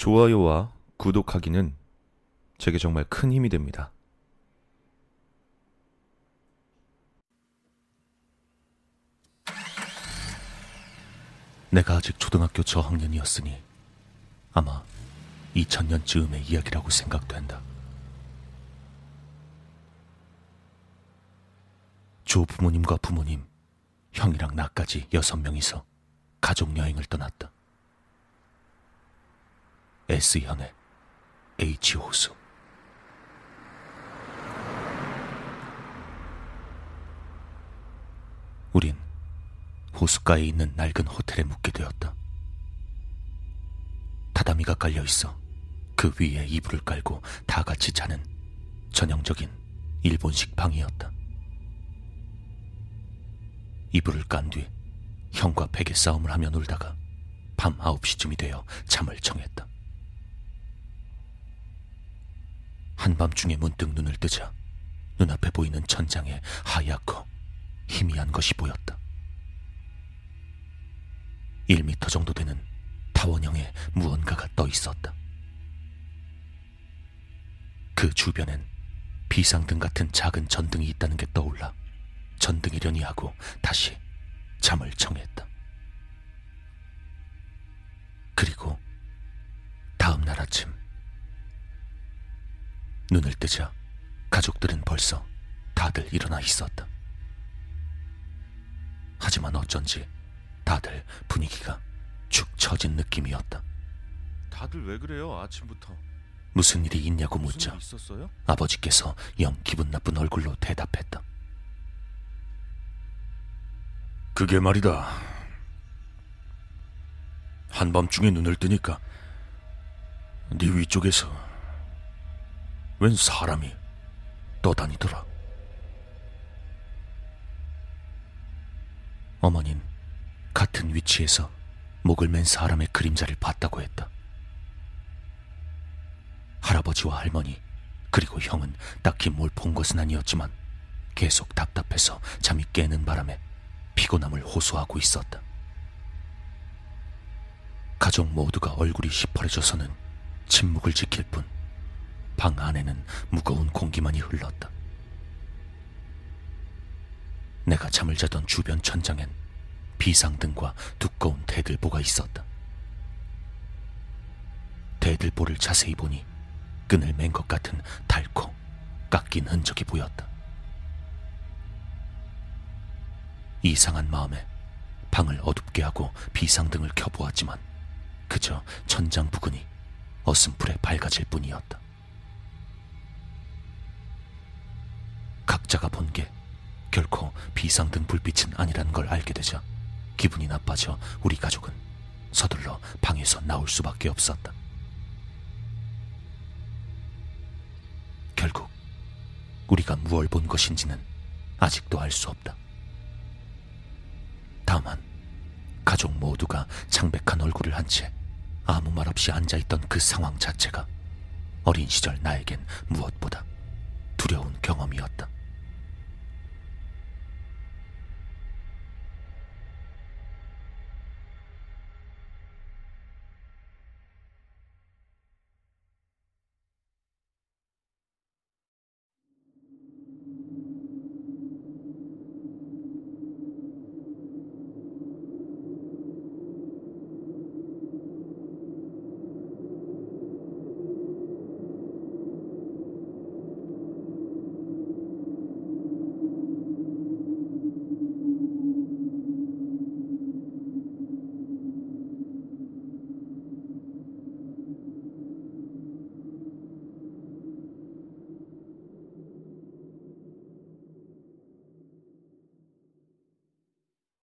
좋아요와 구독하기는 제게 정말 큰 힘이 됩니다. 내가 아직 초등학교 저학년이었으니 아마 2000년쯤의 이야기라고 생각된다. 조 부모님과 부모님, 형이랑 나까지 여섯 명이서 가족 여행을 떠났다. S현의 H호수. 우린 호숫가에 있는 낡은 호텔에 묵게 되었다. 다다미가 깔려 있어 그 위에 이불을 깔고 다 같이 자는 전형적인 일본식 방이었다. 이불을 깐 뒤 형과 베개 싸움을 하며 놀다가 밤 9시쯤이 되어 잠을 청했다. 한밤중에 문득 눈을 뜨자 눈앞에 보이는 천장에 하얗고 희미한 것이 보였다. 1미터 정도 되는 타원형의 무언가가 떠 있었다. 그 주변엔 비상등 같은 작은 전등이 있다는 게 떠올라 전등이려니 하고 다시 잠을 청했다. 그리고 다음 날 아침 눈을 뜨자 가족들은 벌써 다들 일어나 있었다. 하지만 어쩐지 다들 분위기가 축 처진 느낌이었다. 다들 왜 그래요? 아침부터 무슨 일이 있냐고 묻자? 아버지께서 영 기분 나쁜 얼굴로 대답했다. 그게 말이다. 한밤중에 눈을 뜨니까 네 위쪽에서 웬 사람이 떠다니더라. 어머닌 같은 위치에서 목을 맨 사람의 그림자를 봤다고 했다. 할아버지와 할머니 그리고 형은 딱히 뭘 본 것은 아니었지만 계속 답답해서 잠이 깨는 바람에 피곤함을 호소하고 있었다. 가족 모두가 얼굴이 시퍼래져서는 침묵을 지킬 뿐 방 안에는 무거운 공기만이 흘렀다. 내가 잠을 자던 주변 천장엔 비상등과 두꺼운 대들보가 있었다. 대들보를 자세히 보니 끈을 맨 것 같은 닳고 깎인 흔적이 보였다. 이상한 마음에 방을 어둡게 하고 비상등을 켜보았지만 그저 천장 부근이 어슴풀에 밝아질 뿐이었다. 비상등 불빛은 아니라는 걸 알게 되자 기분이 나빠져 우리 가족은 서둘러 방에서 나올 수밖에 없었다. 결국 우리가 무얼 본 것인지는 아직도 알 수 없다. 다만 가족 모두가 창백한 얼굴을 한 채 아무 말 없이 앉아있던 그 상황 자체가 어린 시절 나에겐 무엇보다 두려운 경험이었다.